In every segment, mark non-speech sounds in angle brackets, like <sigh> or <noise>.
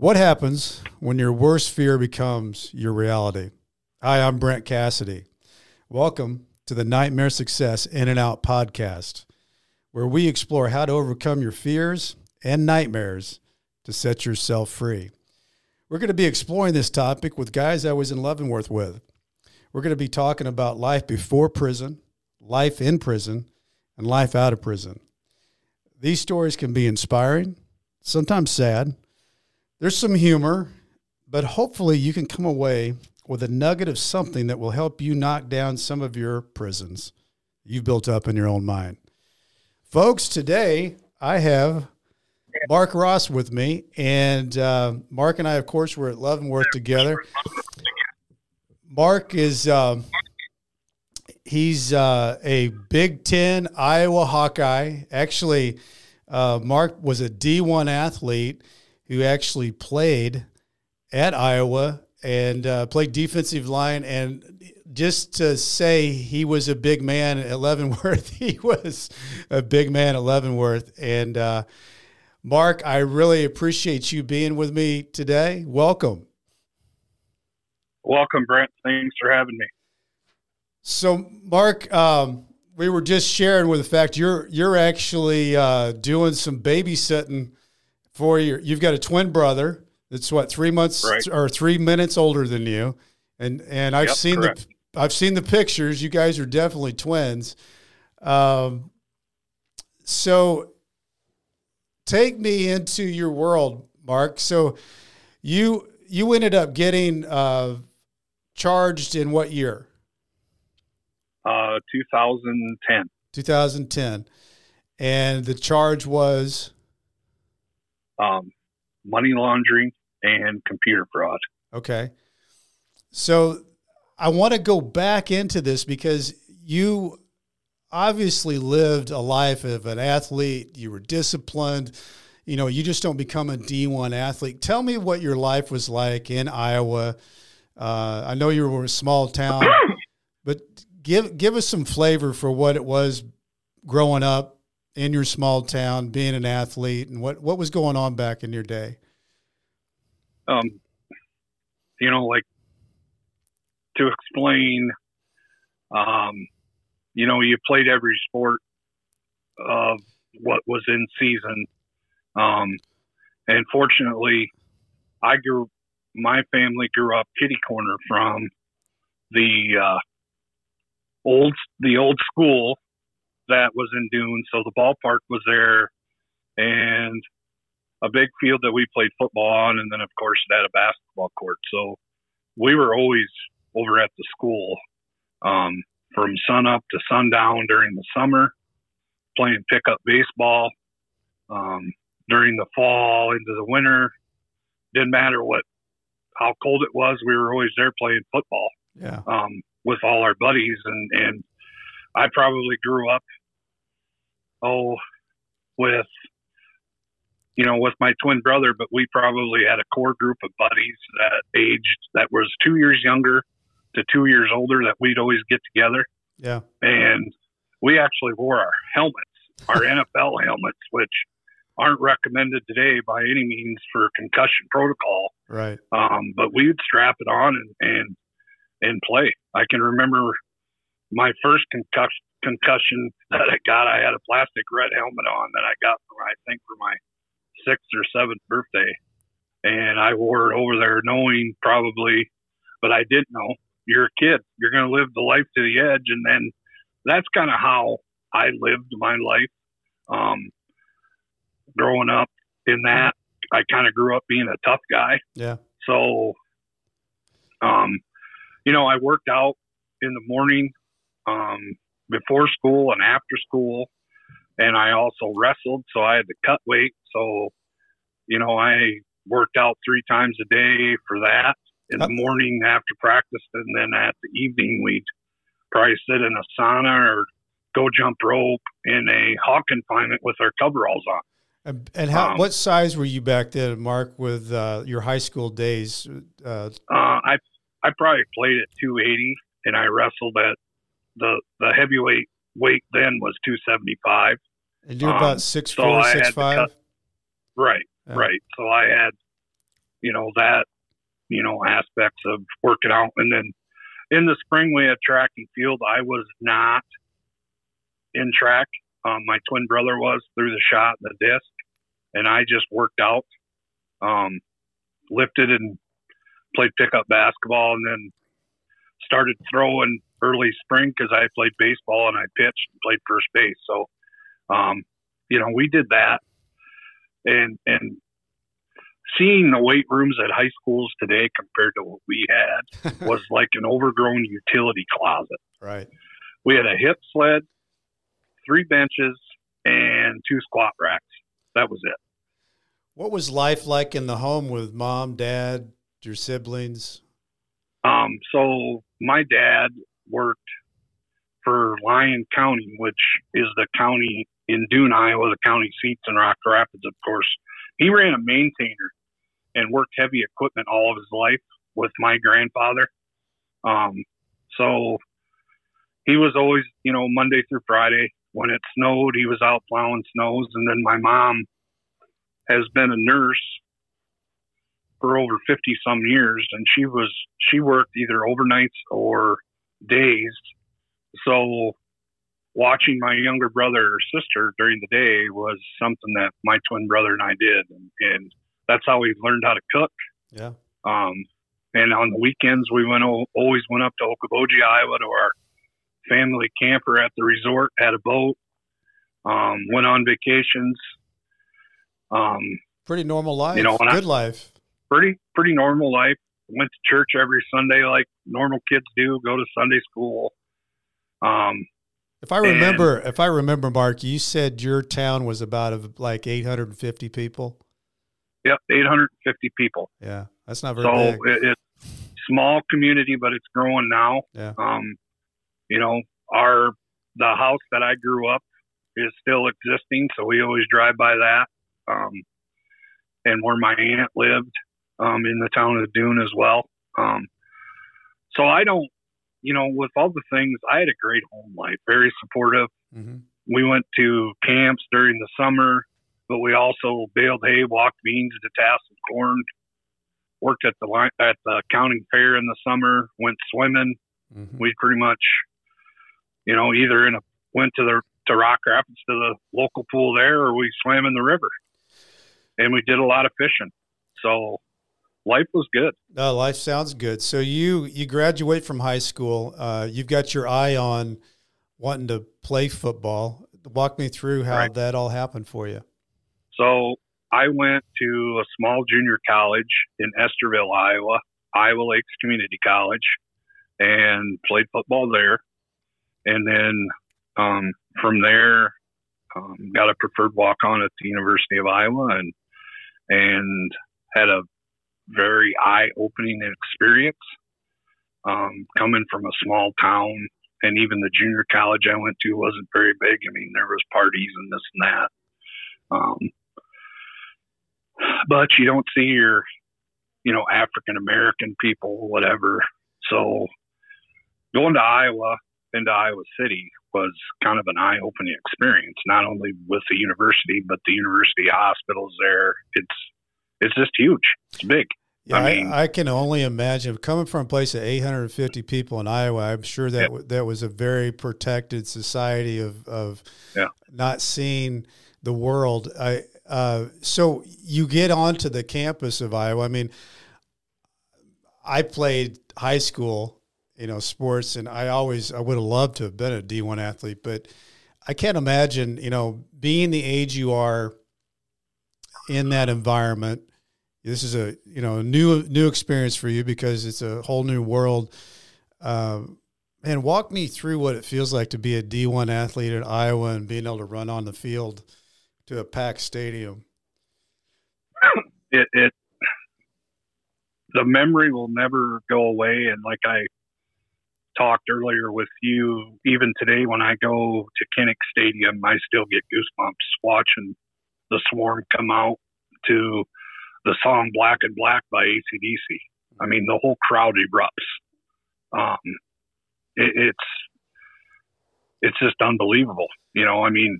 What happens when your worst fear becomes your reality? Hi, I'm Brent Cassidy. Welcome to the Nightmare Success In and Out podcast, where we explore how to overcome your fears and nightmares to set yourself free. We're going to be exploring this topic with guys I was in Leavenworth with. We're going to be talking about life before prison, life in prison, and life out of prison. These stories can be inspiring, sometimes sad there's some humor, but hopefully you can come away with a nugget of something that will help you knock down some of your prisons you've built up in your own mind. Folks, today I have Mark Ross with me, and uh, Mark and I, of course, were at Leavenworth together. Mark is um, he's uh, a Big Ten Iowa Hawkeye. Actually, uh, Mark was a D1 athlete who actually played at Iowa and uh, played defensive line. And just to say he was a big man at Leavenworth, <laughs> he was a big man at Leavenworth. And uh, Mark, I really appreciate you being with me today. Welcome. Welcome, Brent. Thanks for having me. So, Mark, um, we were just sharing with the fact you're you're actually uh, doing some babysitting for your you've got a twin brother that's what three months right. or three minutes older than you. And and i've yep, seen correct. the i've seen the pictures. You guys are definitely twins. Um, so take me into your world mark. So you you ended up getting uh, charged in what year? Uh 2010 2010 and the charge was um, money laundering and computer fraud. Okay. So I want to go back into this because you obviously lived a life of an athlete. You were disciplined. You know, you just don't become a D1 athlete. Tell me what your life was like in Iowa. Uh, I know you were a small town, <coughs> but give give us some flavor for what it was growing up in your small town, being an athlete, and what what was going on back in your day? Um, you know, like to explain, um, you know, you played every sport of what was in season, um, and fortunately, I grew. My family grew up kitty corner from the uh, old the old school that was in Doon. So the ballpark was there and a big field that we played football on. And then, of course, it had a basketball court. So we were always over at the school um, from sun up to sundown during the summer, playing pickup baseball. Um, during the fall into the winter, didn't matter what how cold it was, we were always there playing football. Yeah. Um, with all our buddies and and I probably grew up oh, with you know, with my twin brother, but we probably had a core group of buddies that aged that was two years younger to two years older that we'd always get together. Yeah. And we actually wore our helmets, our <laughs> NFL helmets, which aren't recommended today by any means for concussion protocol. Right. Um, but we would strap it on and, and, and play. I can remember my first concussion concussion that I got, I had a plastic red helmet on that I got for I think for my sixth or seventh birthday, and I wore it over there, knowing probably, but I didn't know. You're a kid. You're going to live the life to the edge, and then that's kind of how I lived my life. Um, growing up in that, I kind of grew up being a tough guy. Yeah. So, um, you know, I worked out in the morning. Um, before school and after school. And I also wrestled, so I had to cut weight. So, you know, I worked out three times a day for that in the morning after practice. And then at the evening, we'd probably sit in a sauna or go jump rope in a hawk confinement with our coveralls on. And, and how? Um, what size were you back then, Mark? With uh, your high school days? Uh, uh, I I probably played at 280, and I wrestled at the the heavyweight weight then was 275. And you're um, about six so four, six five. Cut, right, yeah. right. So I had you know, that, you know, aspects of working out. And then in the spring, we had track and field. I was not in track. Um, my twin brother was through the shot, and the disc, and I just worked out, um, lifted and played pickup basketball, and then started throwing early spring because I played baseball and I pitched and played first base. So, um, you know, we did that, and and seeing the weight rooms at high schools today compared to what we had <laughs> was like an overgrown utility closet. Right. We had a hip sled, three benches, and two squat racks. That was it. What was life like in the home with mom, dad, your siblings? Um, so my dad worked for Lyon County, which is the county in Doon, Iowa, the county seats in Rock Rapids, of course. He ran a maintainer and worked heavy equipment all of his life with my grandfather. Um, so he was always, you know, Monday through Friday. When it snowed, he was out plowing snows. And then my mom has been a nurse for over 50 some years and she was she worked either overnights or days so watching my younger brother or sister during the day was something that my twin brother and I did and, and that's how we learned how to cook Yeah. um, and on the weekends we went always went up to Okoboji, Iowa to our family camper at the resort had a boat um, went on vacations um, Pretty normal life. You know, when I- Good life. pretty pretty normal life. Went to church every Sunday like normal kids do. Go to Sunday school. Um, If I remember, if I remember, Mark, you said your town was about of like 850 people. yep, 850 people. Yeah, that's not very So big. it, it's small community, but it's growing now. Yeah. Um, you know, our the house that I grew up is still existing, so we always drive by that. Um, and where my aunt lived, um, in the town of Doon as well. Um, so I don't, you know, with all the things, I had a great home life, very supportive. hmm We went to camps during the summer, but we also baled hay, walked beans, detasseled corn, worked at the line, at the county fair in the summer, went swimming. hmm We pretty much, you know, either in a went to the to Rock Rapids to the local pool there, or we swam in the river, and we did a lot of fishing. So life was good. No, life sounds good. So you you graduate from high school. Uh, you've got your eye on wanting to play football. Walk me through how Right. that all happened for you. So I went to a small junior college in Estherville, Iowa, Iowa Lakes Community College, and played football there. And then um, from there, um, got a preferred walk on at the University of Iowa, and and had a very eye opening experience. Um, coming from a small town, and even the junior college I went to wasn't very big. I mean, there was parties and this and that. Um, but you don't see your, you know, African American people, whatever. So going to Iowa into Iowa City was kind of an eye opening experience, not only with the university, but the university hospitals there. It's it's just huge. It's big. Yeah, I I, mean- I, can only imagine coming from a place of 850 people in Iowa. I'm sure that Yeah. that was a very protected society of of Yeah. not seeing the world. I uh, so you get onto the campus of Iowa. I mean, I played high school, you know, sports, and I always I would have loved to have been a D1 athlete, but I can't imagine, you know, being the age you are in that environment. This is a you know new new experience for you because it's a whole new world. Um, and walk me through what it feels like to be a D1 athlete at Iowa and being able to run on the field to a packed stadium. <coughs> It it the memory will never go away. And like I talked earlier with you, even today when I go to Kinnick Stadium, I still get goosebumps watching the swarm come out to the song Back in Black by ACDC. I mean, the whole crowd erupts. Um, it, it's, it's just unbelievable. You know, I mean,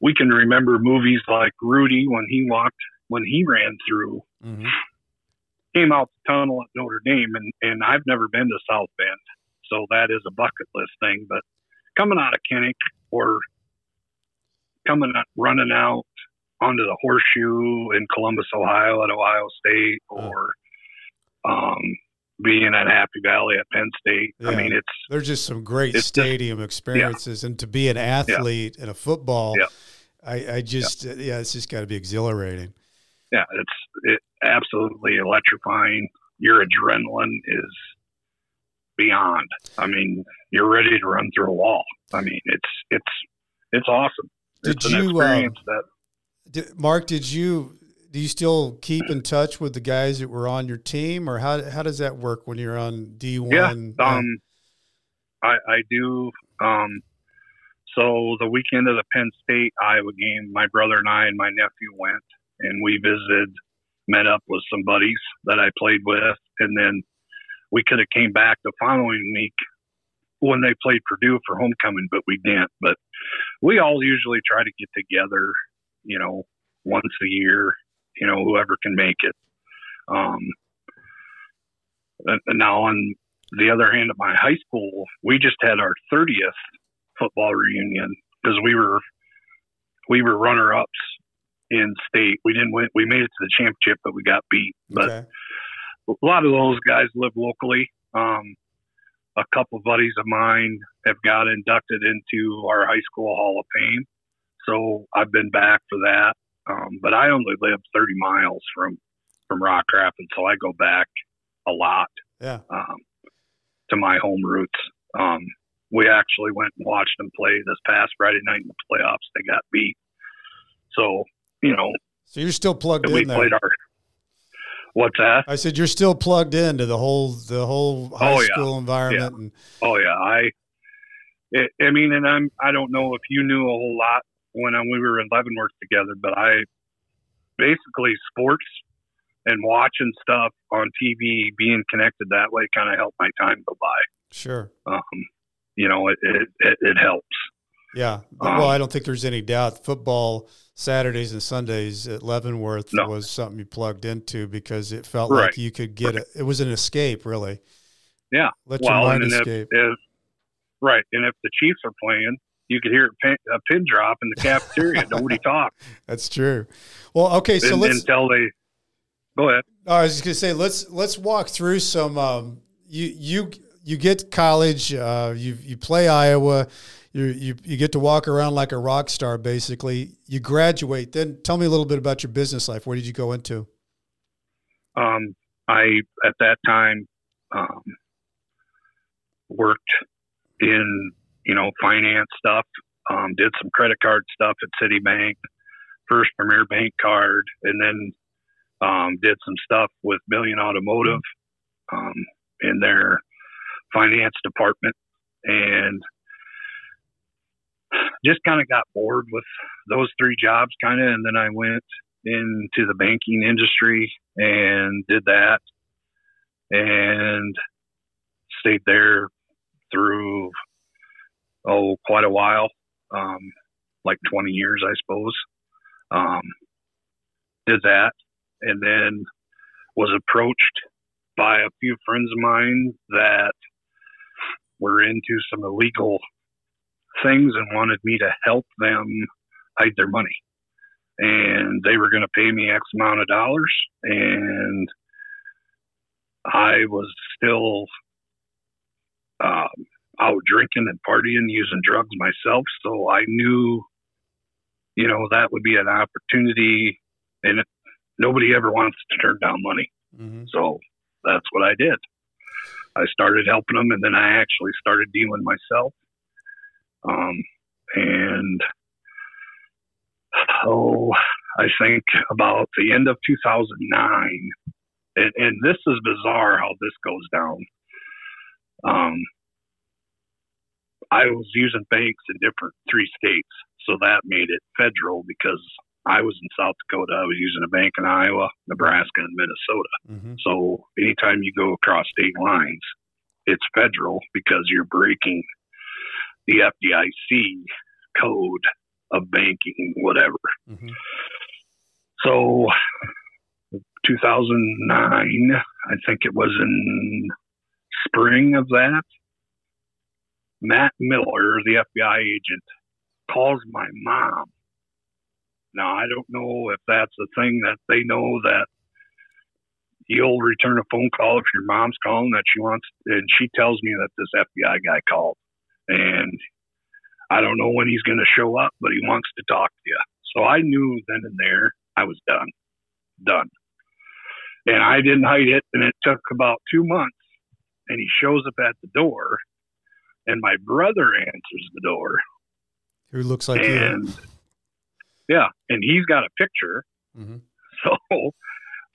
we can remember movies like Rudy when he walked, when he ran through Mm-hmm. came out the tunnel at Notre Dame, and and I've never been to South Bend, so that is a bucket list thing. But coming out of Kinnick or coming out, running out onto the horseshoe in Columbus, Ohio at Ohio State or um, being at Happy Valley at Penn State. Yeah. I mean, it's There's just some great just- stadium experiences, and to be an athlete in a football, Yeah. I, I just yeah, it's just got to be exhilarating. yeah, it's it absolutely electrifying. Your adrenaline is beyond. I mean, you're ready to run through a wall. I mean, it's it's it's awesome. Did it's you, uh, experience that Did, Mark, did you do you still keep in touch with the guys that were on your team, or how how does that work when you're on D one? Yeah, um, I, I do. Um, so the weekend of the Penn State Iowa game, my brother and I and my nephew went, and we visited, met up with some buddies that I played with, and then we could have came back the following week when they played Purdue for homecoming, but we didn't. But we all usually try to get together, you know, once a year. You know, whoever can make it. Um, now on the other hand, at my high school, we just had our 30th football reunion because we were we were runner ups in state. We didn't win. We made it to the championship, but we got beat. But okay. a lot of those guys live locally. Um, a couple buddies of mine have got inducted into our high school Hall of Fame, so I've been back for that. Um, but I only live 30 miles from from Rock Rapids, so I go back a lot yeah, um, to my home roots. Um, we actually went and watched them play this past Friday night in the playoffs. They got beat, so you know so you're still plugged in there. our. What's that? I said you're still plugged into the whole the whole high Oh, yeah. school environment, and Oh yeah, I. It, I mean, and I'm. I don't know if you knew a whole lot when I, we were in Leavenworth together, but I basically sports and watching stuff on TV, being connected that way, kind of helped my time go by. sure, Um, you know, it it, it, it helps. yeah. Um, well, I don't think there's any doubt. Football Saturdays and Sundays at Leavenworth No. was something you plugged into because it felt Right. like you could get it. It was an escape, really. Yeah. Let your mind and if, escape. if right, and if the Chiefs are playing, you could hear a pin, a pin drop in the cafeteria. Nobody <laughs> talk That's true. Well, okay, so and, let's. until they go ahead. I was just gonna say let's let's walk through some. Um, you you you get college. Uh, you you play Iowa. You you you get to walk around like a rock star. Basically, you graduate. Then tell me a little bit about your business life. Where did you go into? um, I at that time um, worked in you know finance stuff. Um, did some credit card stuff at Citibank, First Premier Bank card, and then um, did some stuff with Billion Automotive um, in their finance department, and just kind of got bored with those three jobs, kind of, and then I went into the banking industry and did that and stayed there through oh quite a while um, like 20 years i suppose. Um, did that and then was approached by a few friends of mine that were into some illegal things and wanted me to help them hide their money. And they were going to pay me X amount of dollars, and I was still um, out drinking and partying, using drugs myself. So I knew, you know, that would be an opportunity, and nobody ever wants to turn down money. Mm-hmm. So that's what I did. I started helping them, and then I actually started dealing myself. Um, and oh, I think about the end of 2009, and, and this is bizarre how this goes down. Um, I was using banks in different three states, so that made it federal because I was in South Dakota. I was using a bank in Iowa, Nebraska, and Minnesota. Mm-hmm. So anytime you go across state lines, it's federal because you're breaking the FDIC code of banking, whatever. Mm-hmm. So 2009. I think it was in spring of that. Matt Miller, the FBI agent, calls my mom. Now, I don't know if that's a thing that they know that you'll return a phone call if your mom's calling that she wants, and she tells me that this FBI guy called. And I don't know when he's going to show up, but he wants to talk to you. So I knew then and there I was done. Done. And I didn't hide it. And it took about two months. And he shows up at the door. And my brother answers the door. Who looks like and, you. Yeah. And he's got a picture. Mm-hmm. So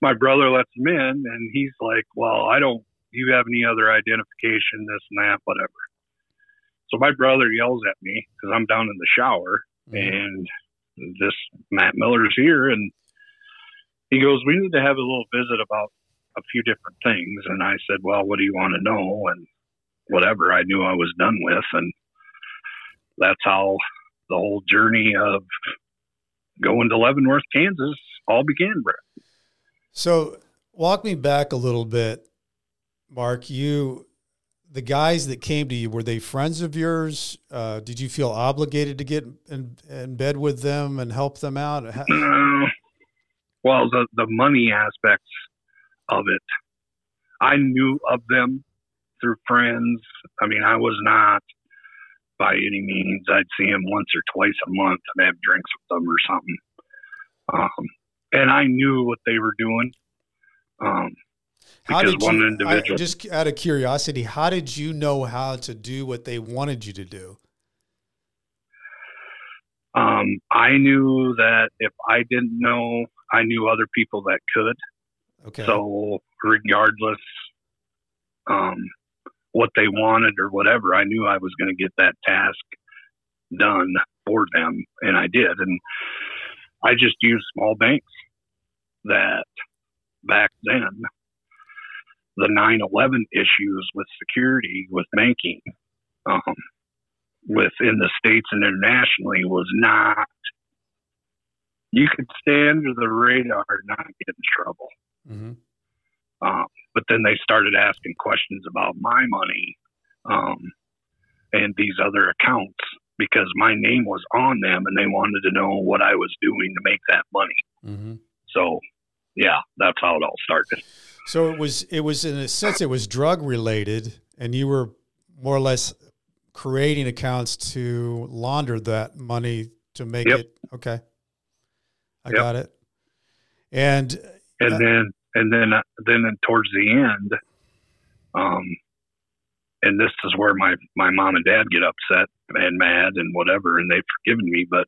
my brother lets him in. And he's like, Well, I don't, you have any other identification, this and that, whatever. So my brother yells at me because I'm down in the shower. Mm-hmm. And this Matt Miller's here. And he goes, We need to have a little visit about a few different things. And I said, Well, what do you want to know? And whatever I knew I was done with. And that's how the whole journey of going to Leavenworth, Kansas all began, Brett. So walk me back a little bit, Mark. You, the guys that came to you, were they friends of yours? Uh, did you feel obligated to get in, in, bed with them and help them out? How- well, the the money aspects of it, I knew of them through friends. I mean, I was not by any means. I'd see him once or twice a month and have drinks with them or something. Um, and I knew what they were doing. Um, how did one you, individual, I, just out of curiosity, how did you know how to do what they wanted you to do? Um, I knew that if I didn't know I knew other people that could. Okay. So regardless, um, what they wanted or whatever, I knew I was going to get that task done for them, and I did. And I just used small banks that back then the 9/11 issues with security with banking um, within the states and internationally was not you could stay under the radar and not get in trouble. Mm-hmm. Um, but then they started asking questions about my money um, and these other accounts because my name was on them and they wanted to know what I was doing to make that money. Mm-hmm. So, yeah, that's how it all started. So it was it was in a sense it was drug related, and you were more or less creating accounts to launder that money to make yep. it okay. I yep. got it. And and uh, then and then then towards the end, um, and this is where my my mom and dad get upset and mad and whatever, and they've forgiven me, but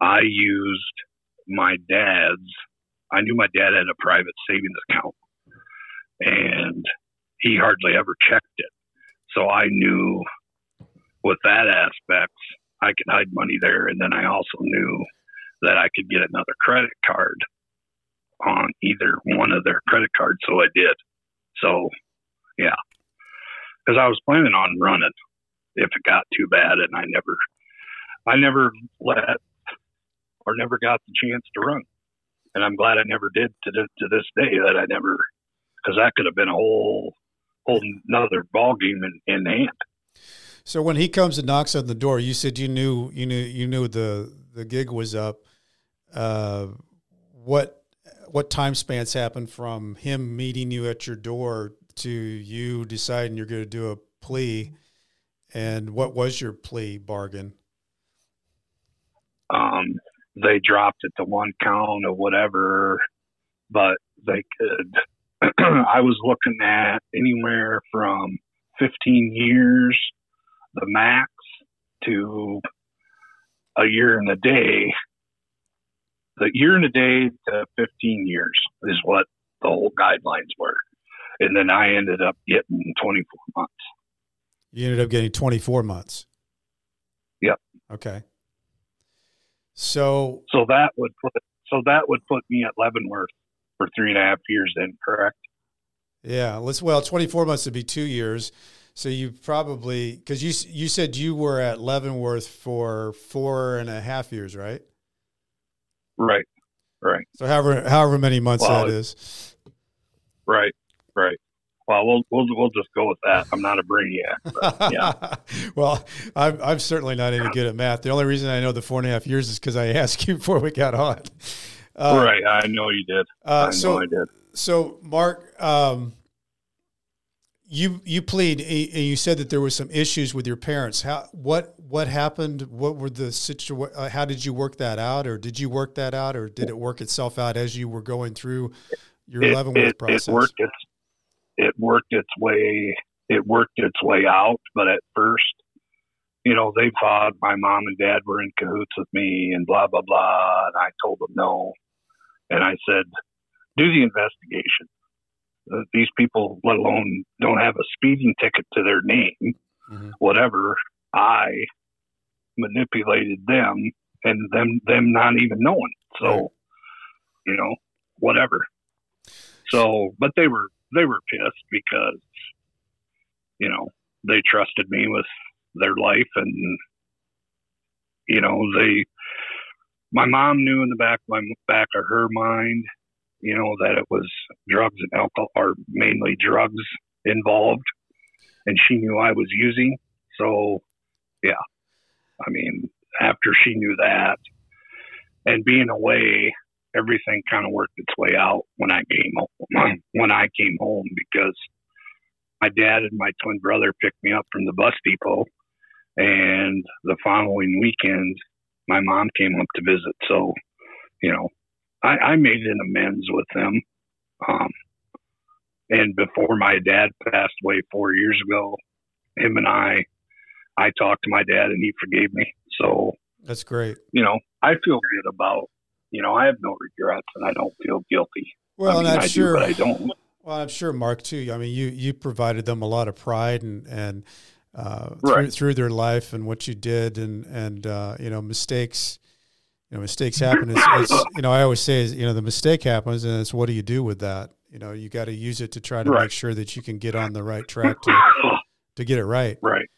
I used my dad's. I knew my dad had a private savings account, and he hardly ever checked it. So I knew with that aspect, I could hide money there, and then I also knew that I could get another credit card on either one of their credit cards. So I did. So, yeah, because I was planning on running if it got too bad, and I never, I never let or never got the chance to run, and I'm glad I never did to this, to this day that I never, because that could have been a whole whole another ball game in, in hand. So when he comes and knocks on the door, you said you knew you knew you knew the the gig was up. Uh, what what time spans happen from him meeting you at your door to you deciding you're going to do a plea? And what was your plea bargain? Um, they dropped it to one count or whatever, but they could. <clears throat> I was looking at anywhere from 15 years, the max, to a year and a day the year and a day to 15 years is what the whole guidelines were. And then I ended up getting 24 months. You ended up getting 24 months. Yep. Okay. So, so that would put, so that would put me at Leavenworth for three and a half years then, correct? Yeah. Let's, well, 24 months would be two years. So you probably, cause you, you said you were at Leavenworth for four and a half years, right? Right. right. So however however many months Well, that is. Right, right. Well, we'll we'll we'll just go with that. I'm not a brainiac. But, yeah. <laughs> well, I'm I'm certainly not any good at math. The only reason I know the four and a half years is because I <laughs> asked you before we got on. Uh, right. I know you did. Uh, I know so I did. so Mark, um, you you plead and you said that there was some issues with your parents. How what what happened? What were the situa- uh, How did you work that out, or did you work that out, or did it work itself out as you were going through your It, Leavenworth it, process? it worked its it worked its way it worked its way out, but at first, you know, they thought my mom and dad were in cahoots with me and blah blah blah, and I told them no, and I said, do the investigation. Uh, these people, let alone, don't have a speeding ticket to their name. Mhm. whatever, I manipulated them and them them not even knowing. So, Right. you know, whatever. So, but they were they were pissed because you know they trusted me with their life and you know they my mom knew in the back of my back of her mind you know that it was drugs and alcohol or mainly drugs involved and she knew I was using. So yeah. I mean after she knew that and being away everything kind of worked its way out when I came home when I came home because my dad and my twin brother picked me up from the bus depot and the following weekend my mom came up to visit. So you know I, I made an amends with them um, and before my dad passed away four years ago him and I I talked to my dad and he forgave me so That's great. you know I feel good about you know I have no regrets and I don't feel guilty Well, I mean, and I'm I sure. do, but I don't Well, I'm sure Mark too. I mean, you you provided them a lot of pride and and uh, through, Right. through their life and what you did and and uh, you know mistakes. You know mistakes happen. It's, it's you know I always say is, you know the mistake happens and it's what do you do with that? You know you got to use it to try to Right. make sure that you can get on the right track to to get it right. right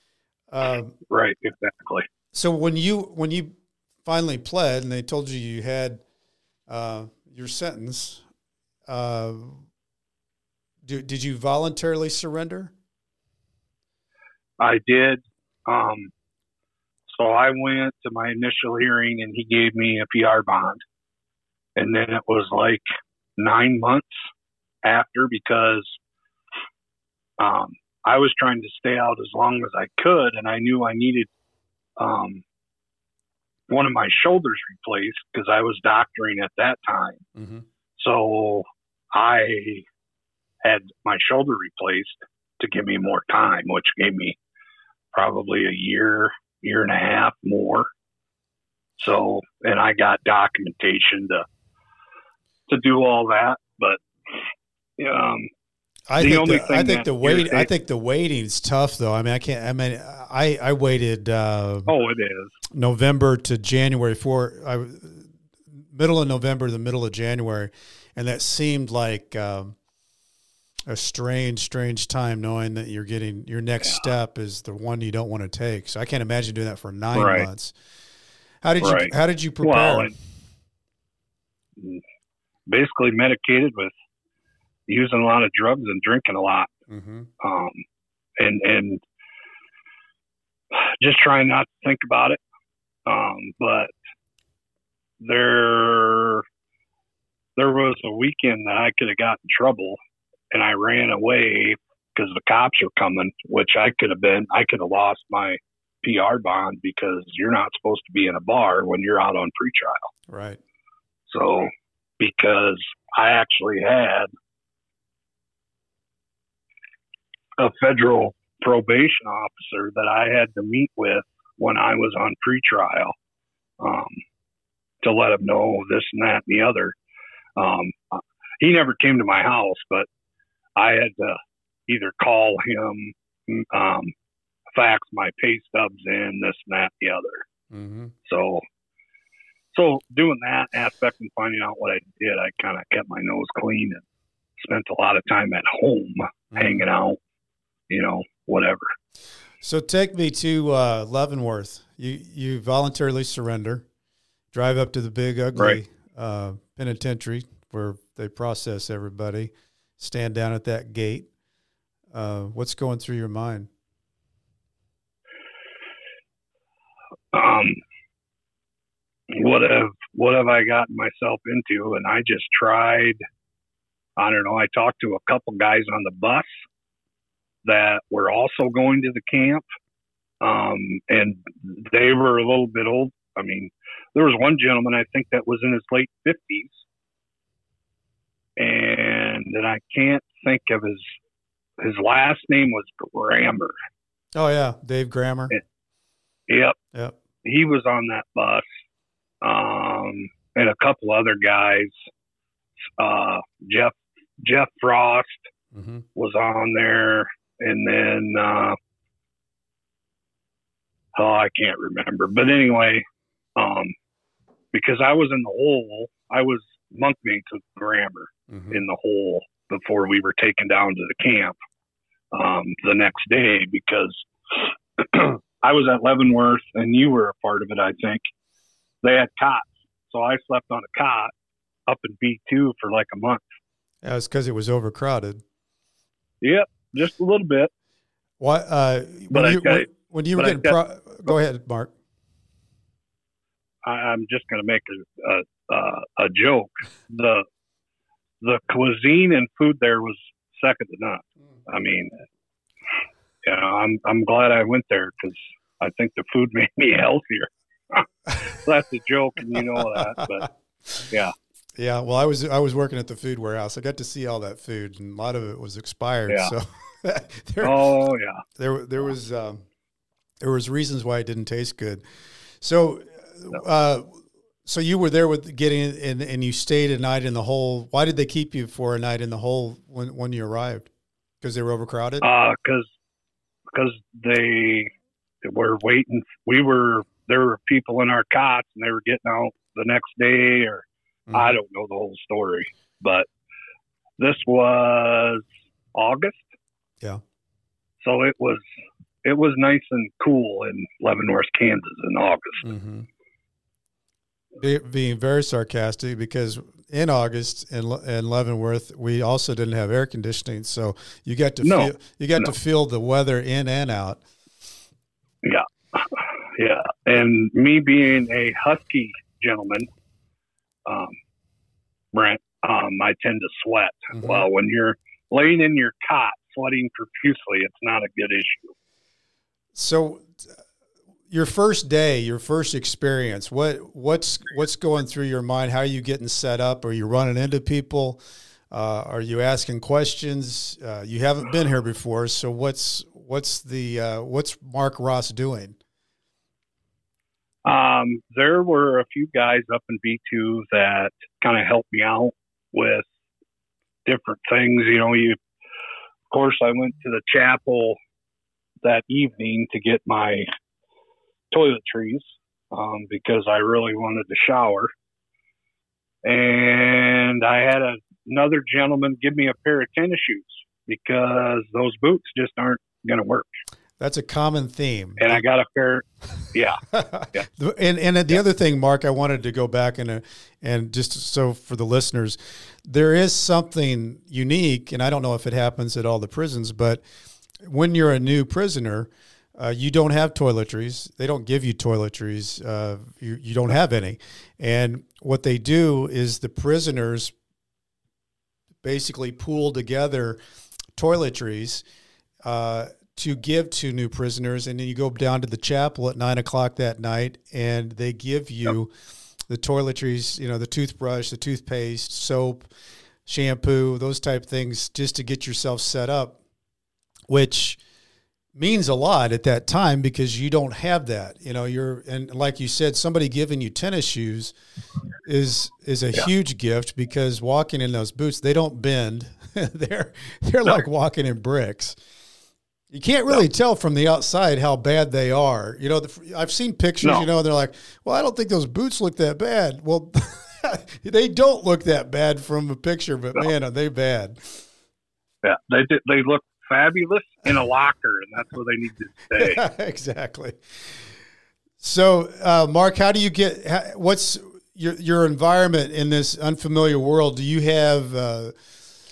Um, right exactly so when you when you finally pled and they told you you had uh, your sentence, uh, do, did you voluntarily surrender? I did. Um, so I went to my initial hearing and he gave me a PR bond. And then it was like nine months after because um, I was trying to stay out as long as I could and I knew I needed um, one of my shoulders replaced because I was doctoring at that time. Mm-hmm. So I had my shoulder replaced to give me more time, which gave me probably a year, year and a half more. So, and I got documentation to to do all that, but um, I The think the, I think the wait I think the waiting's tough though. I mean I can't I mean I I waited uh, oh, it is November to January for I middle of November the middle of January and that seemed like um, a strange strange time knowing that you're getting your next Yeah. step is the one you don't want to take. So I can't imagine doing that for 9 Right. months. How did you how did you prepare? well, basically medicated with using a lot of drugs and drinking a lot. hmm um, and and just trying not to think about it. Um, but there there was a weekend that I could have got in trouble, and I ran away because the cops were coming, which I could have been. I could have lost my PR bond because you're not supposed to be in a bar when you're out on pretrial. Right. So, because I actually had a federal probation officer that I had to meet with when I was on pretrial um, to let him know this and that and the other. Um, he never came to my house, but I had to either call him, um, fax my pay stubs in, this and that and the other. hmm So, so doing that aspect and finding out what I did, I kind of kept my nose clean and spent a lot of time at home hanging out, you know, whatever. So take me to uh, Leavenworth. You you voluntarily surrender, drive up to the big ugly Right. uh, penitentiary where they process everybody. Stand down at that gate. Uh, what's going through your mind? Um, what have what have I gotten myself into? And I just tried. I don't know. I talked to a couple guys on the bus that were also going to the camp, um, and they were a little bit old. I mean, there was one gentleman I think that was in his late fifties, and then I can't think of his his last name was Grammer. Oh yeah, Dave Grammer. Yep. Yep. He was on that bus, um, and a couple other guys. Uh, Jeff Jeff Frost Mm-hmm. was on there, and then uh, oh, I can't remember. But anyway, um, because I was in the hole, I was monkmates with Grammer Mm-hmm. in the hole before we were taken down to the camp um, the next day because <clears throat> I was at Leavenworth and you were a part of it, I think. They had cots. So I slept on a cot up in B2 for like a month. Yeah, it's because it was overcrowded. Yep, just a little bit. What? Uh, But when, you, got- when, you were I pro- go ahead, Mark. I, I'm just going to make a, a, a, a joke. The the cuisine and food there was second to none. I mean, you know, I'm I'm glad I went there because I think the food <laughs> made me healthier. <laughs> That's a joke, and you know that. But <laughs> yeah, Yeah, well, I was I was working at the food warehouse. I got to see all that food, and a lot of it was expired. Yeah. So there, oh yeah, there, there was um, there was reasons why it didn't taste good. So, uh, so you were there with getting and and you stayed a night in the hole. Why did they keep you for a night in the hole when when you arrived? Because they were overcrowded. because because they were waiting. We were there were people in our cots, and they were getting out the next day, or I don't know the whole story, but this was August. Yeah. So it was it was nice and cool in Leavenworth, Kansas in August. Mm-hmm. Be, being very sarcastic because in August in, in Leavenworth we also didn't have air conditioning, so you got to No. feel, you got No. to feel the weather in and out. Yeah. Yeah, and me being a husky gentleman, um, Brent, um, I tend to sweat. Mhm. Well, when you're laying in your cot sweating profusely, it's not a good issue. So, your first day, your first experience, what what's what's going through your mind? How are you getting set up? Are you running into people? Uh, are you asking questions? Uh, you haven't been here before, so what's what's the uh, what's Mark Ross doing? Um, there were a few guys up in B2 that kind of helped me out with different things. You know, you, of course, I went to the chapel that evening to get my toiletries um, because I really wanted to shower. And I had a, another gentleman give me a pair of tennis shoes because those boots just aren't going to work. That's a common theme. And I got a pair, yeah. The- <laughs> and and the other thing, Mark, I wanted to go back and and just so for the listeners, there is something unique, and I don't know if it happens at all the prisons, but when you're a new prisoner, uh, you don't have toiletries. They don't give you toiletries. Uh, you you don't have any, and what they do is the prisoners basically pool together toiletries. Uh, to give to new prisoners, and then you go down to the chapel at nine o'clock that night, and they give you the toiletries, you know, the toothbrush, the toothpaste, soap, shampoo, those type things, just to get yourself set up, which means a lot at that time because you don't have that. You know, you're and like you said, somebody giving you tennis shoes is is a Yeah. huge gift because walking in those boots, they don't bend. <laughs> they're they're No. like walking in bricks. You can't really tell from the outside how bad they are. You know, the, I've seen pictures. No. You know, they're like, "Well, I don't think those boots look that bad." Well, <laughs> they don't look that bad from a picture, but No. man, are they bad? Yeah, they they look fabulous in a locker, and that's where they need to stay. <laughs> exactly. So, uh, Mark, how do you get? How, what's your your environment in this unfamiliar world, do you have a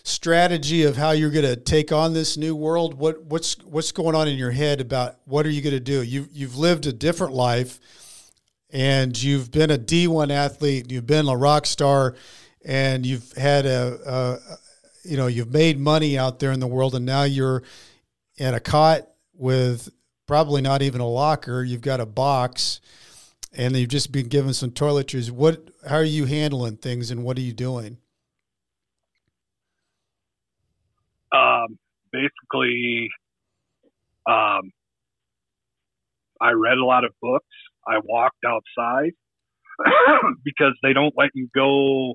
strategy of how you're going to take on this new world? What what's what's going on in your head about what are you going to do? You you've lived a different life, and you've been a D1 athlete. You've been a rock star, and you've had a, a you know you've made money out there in the world, and now you're in a cot with probably not even a locker. You've got a box and you've just been given some toiletries. What? How are you handling things, and what are you doing? Um, basically, um, I read a lot of books. I walked outside <coughs> because they don't let you go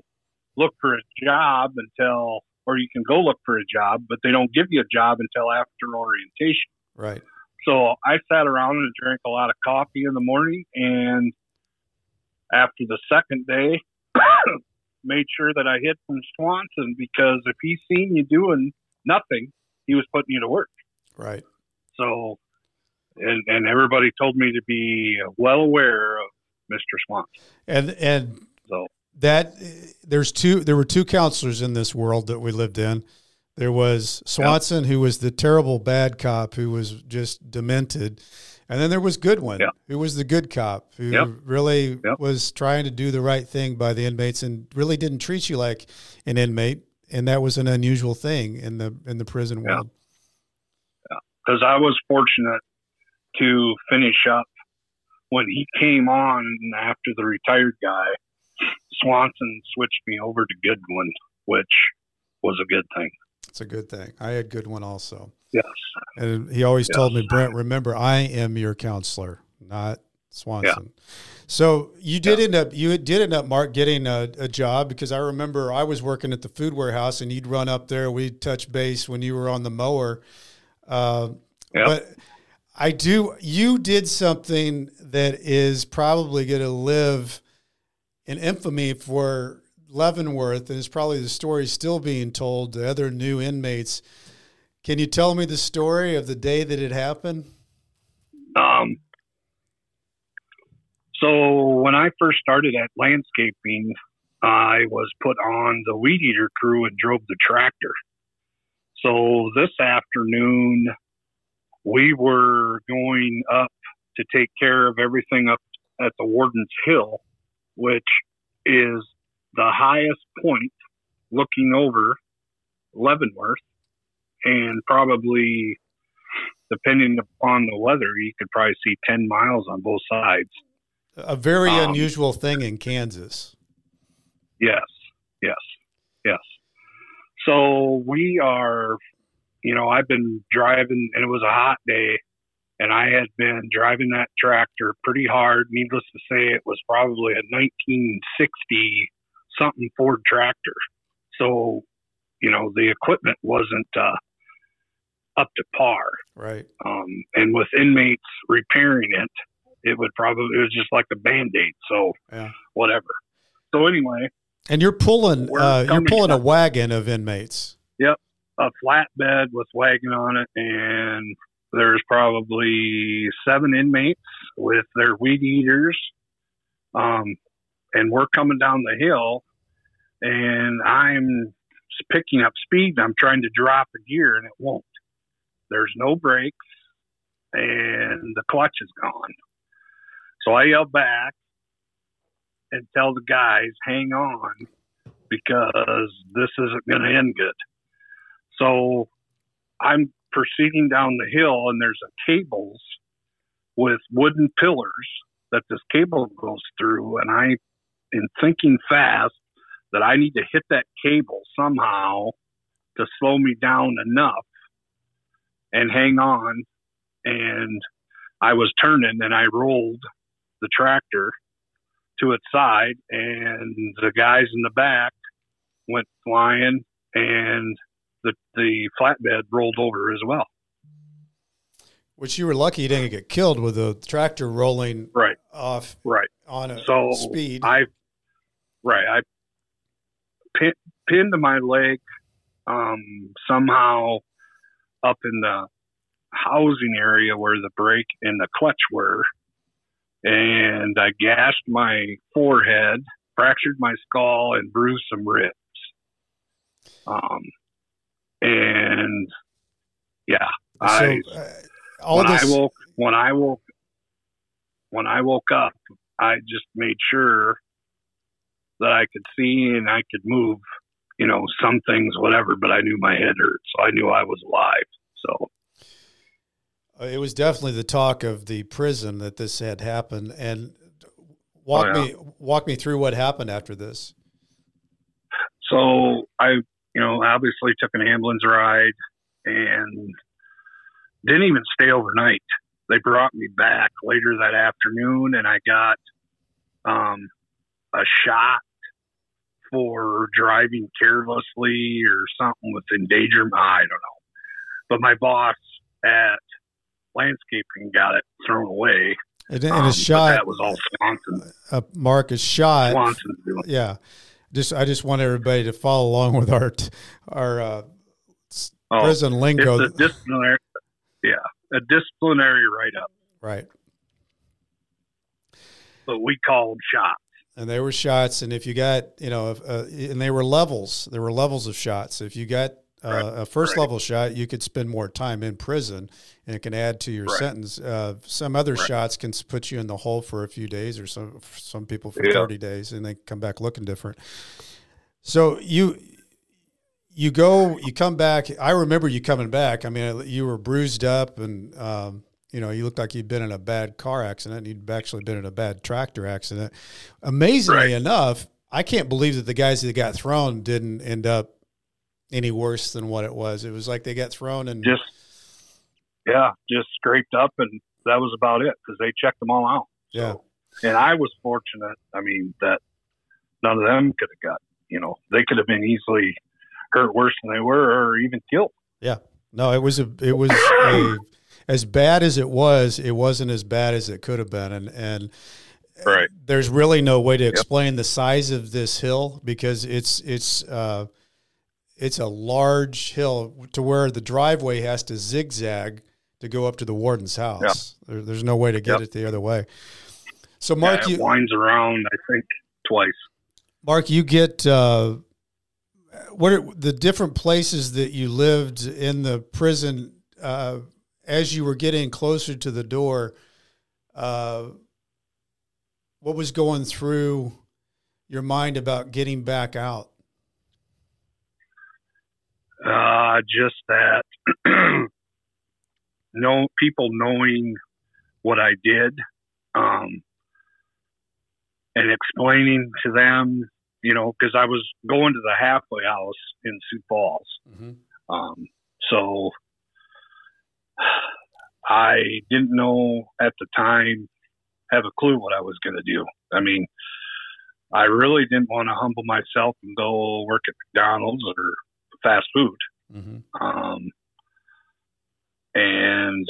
look for a job until, or you can go look for a job, but they don't give you a job until after orientation. Right. So I sat around and drank a lot of coffee in the morning, and after the second day, <coughs> made sure that I hid from Swanson because if he seen you doing nothing, he was putting you to work. Right. So, and and everybody told me to be well aware of Mr. Swanson. And and so that eh, there's two there were two counselors in this world that we lived in there was Swanson, who was the terrible bad cop who was just demented. And then there was Goodwin, yep. who was the good cop, who really was trying to do the right thing by the inmates and really didn't treat you like an inmate. And that was an unusual thing in the in the prison world. Because I was fortunate to finish up when he came on after the retired guy. Swanson switched me over to Goodwin, which was a good thing. It's a good thing. I had Goodwin also. Yes. And he always yes. told me, Brent, remember, I am your counselor, not Swanson. Yeah. So you did yeah. end up you did end up Mark getting a, a, job because I remember I was working at the food warehouse and you'd run up there. We'd touch base when you were on the mower. Uh, yep. But I do. You did something that is probably going to live in infamy for Leavenworth, and it's probably the story still being told to other new inmates. Can you tell me the story of the day that it happened? Um, so when I first started at landscaping, I was put on the weed eater crew and drove the tractor. So this afternoon, we were going up to take care of everything up at the Warden's Hill, which is the highest point looking over Leavenworth, and probably, depending upon the weather, you could probably see 10 miles on both sides. A very um, unusual thing in Kansas. Yes, yes, yes. So we are, you know, I've been driving, and it was a hot day, and I had been driving that tractor pretty hard. Needless to say, it was probably a 1960 something Ford tractor. So, you know, the equipment wasn't uh, up to par. Right. Um, and with inmates repairing it, it would probably it was just like a band aid. So, yeah. whatever. So anyway. And you're pulling uh, you're pulling a wagon of inmates. Yep, a flatbed with wagon on it, and there's probably seven inmates with their weed eaters. Um, and we're coming down the hill and I'm picking up speed and I'm trying to drop a gear and it won't. There's no brakes and the clutch is gone. So I yell back and tell the guys, hang on because this isn't going to end good. So I'm proceeding down the hill and there's a cables with wooden pillars that this cable goes through and I in thinking fast that I need to hit that cable somehow to slow me down enough and hang on. And I was turning and I rolled the tractor to its side, and the guys in the back went flying, and the the flatbed rolled over as well. Which you were lucky you didn't get killed with the tractor rolling right off right on a so speed. I right I pin, pinned to my leg um, somehow up in the housing area where the brake and the clutch were. And I gashed my forehead fractured my skull and bruised some ribs. Um, and yeah, so, I uh, all when this... I woke when I woke when I woke up, I just made sure that I could see and I could move, you know, some things, whatever. But I knew my head hurt, so I knew I was alive. So it was definitely the talk of the prison that this had happened. And walk oh, yeah. me walk me through what happened after this. So I, you know, obviously took an ambulance ride and didn't even stay overnight. They brought me back later that afternoon, and I got um, a shot for driving carelessly or something with endangerment. I don't know. But my boss at landscaping got it thrown away. And, and um, a shot that was all Swanson. Uh, Mark, a shot. Swanson. Yeah. Just I just want everybody to follow along with our our uh, oh, prison lingo. It's a disciplinary, yeah, a disciplinary write up. Right. But we called shots. And they were shots, and if you got, you know, if, uh, and they were levels. There were levels of shots. If you got uh, a first right. level shot, you could spend more time in prison, and it can add to your right. sentence. Uh, some other shots can put you in the hole for a few days, or some some people for yeah. thirty days, and they come back looking different. So you you go, you come back. I remember you coming back. I mean, you were bruised up, and um, you know, you looked like you'd been in a bad car accident. You'd actually been in a bad tractor accident. Amazingly enough, I can't believe that the guys that got thrown didn't end up any worse than what it was. It was like they got thrown and just yeah, just scraped up, and that was about it because they checked them all out. Yeah, and I was fortunate. I mean that none of them could have got. You know, they could have been easily hurt worse than they were, or even killed. Yeah, no, it was a it was a as bad as it was. It wasn't as bad as it could have been, and and right. There's really no way to explain yep. the size of this hill because it's it's. Uh, it's a large hill to where the driveway has to zigzag to go up to the warden's house. There, there's no way to get it the other way. So, Mark, yeah, you winds around. I think twice. Mark, you get uh, what are the different places that you lived in the prison uh, as you were getting closer to the door? Uh, what was going through your mind about getting back out? Uh, just that <clears throat> no people knowing what I did, um, and explaining to them, you know, because I was going to the halfway house in Sioux Falls. Mm-hmm. Um, so I didn't know at the time, have a clue what I was going to do. I mean, I really didn't want to humble myself and go work at McDonald's or fast food. Mm-hmm. Um, and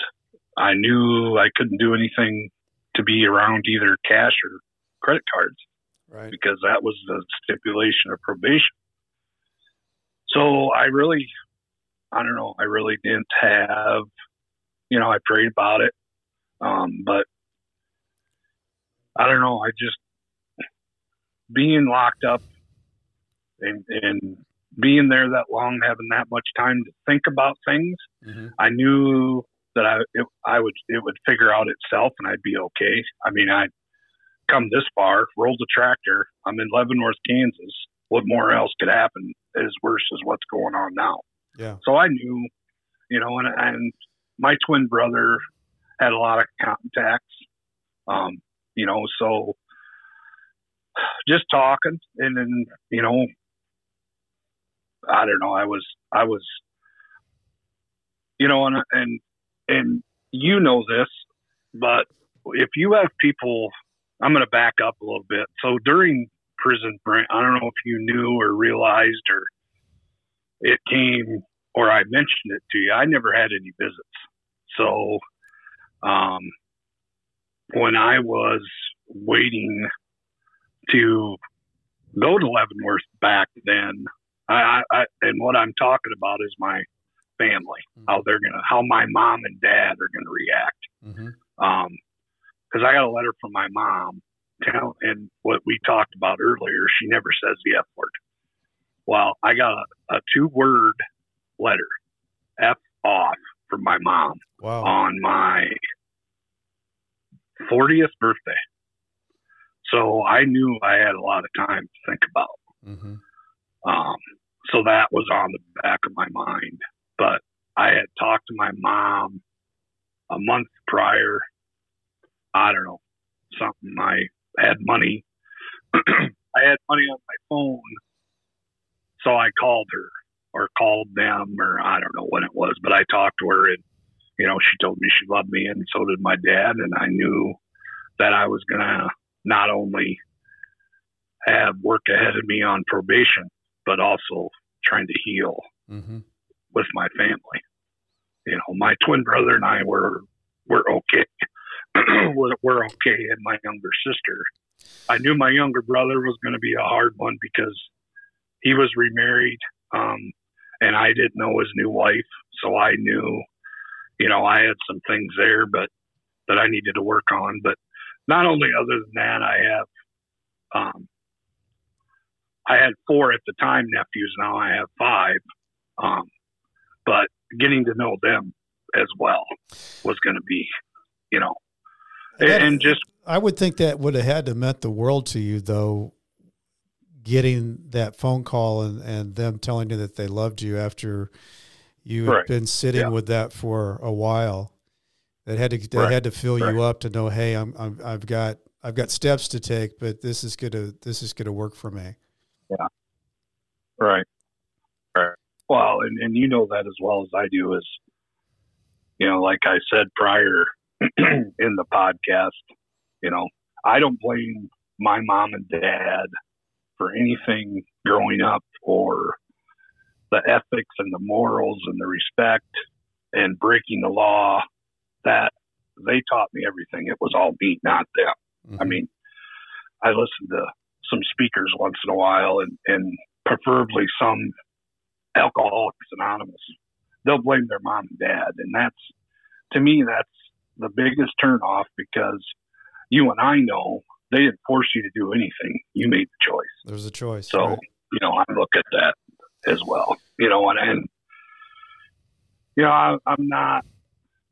I knew I couldn't do anything to be around either cash or credit cards. Right. Because that was the stipulation of probation. So I really, I don't know, I really didn't have, you know, I prayed about it. Um, but I don't know, I just, being locked up and, and being there that long, having that much time to think about things, mm-hmm. I knew that I it, I would it would figure out itself and I'd be okay. I mean, I come this far, rolled the tractor. I'm in Leavenworth, Kansas. What more else could happen as worse as what's going on now? Yeah. So I knew, you know, and and my twin brother had a lot of contacts, um, you know, so just talking and then you know I don't know. I was, I was, you know, and, and, and you know this, but if you have people, I'm going to back up a little bit. So during prison, Brent, I don't know if you knew or realized or it came or I mentioned it to you. I never had any visits. So, um, when I was waiting to go to Leavenworth back then, I, I, and what I'm talking about is my family, mm-hmm. how they're gonna, how my mom and dad are gonna react. Mm-hmm. Um, because I got a letter from my mom, tell and what we talked about earlier, she never says the F word. Well, I got a, a two word letter, F off, from my mom Wow. on my 40th birthday. So I knew I had a lot of time to think about. hmm Um, so that was on the back of my mind. But I had talked to my mom a month prior. I don't know, something. I had money. <clears throat> I had money on my phone. So I called her or called them or I don't know when it was, but I talked to her and, you know, she told me she loved me and so did my dad. And I knew that I was going to not only have work ahead of me on probation, but also trying to heal hmm with my family. You know, my twin brother and I were were okay. <clears throat> we're, we're okay, and my younger sister. I knew my younger brother was going to be a hard one because he was remarried, um, and I didn't know his new wife, so I knew, you know, I had some things there, but that I needed to work on. But not only other than that, I have, um, I had four at the time nephews. Now I have five. Um, but getting to know them as well was going to be, you know, and, That- and just I would think that would have had to meant the world to you, though. Getting that phone call and, and them telling you that they loved you after you had been sitting Yeah. with that for a while, that had to that Right. had to fill Right. you up to know, hey, I'm, I'm I've got I've got steps to take, but this is gonna this is gonna work for me. Right, right. Well, and, and you know that as well as I do is, you know, like I said prior <clears throat> in the podcast, you know, I don't blame my mom and dad for anything growing up or the ethics and the morals and the respect and breaking the law that they taught me everything. It was all me, not them. I Mhm. mean, I listen to some speakers once in a while and, and preferably some Alcoholics Anonymous. They'll blame their mom and dad. And that's, to me, that's the biggest turnoff because you and I know they didn't force you to do anything. You made the choice. there's a choice. So, right? you know, I look at that as well. You know, and, and you know, I, I'm not,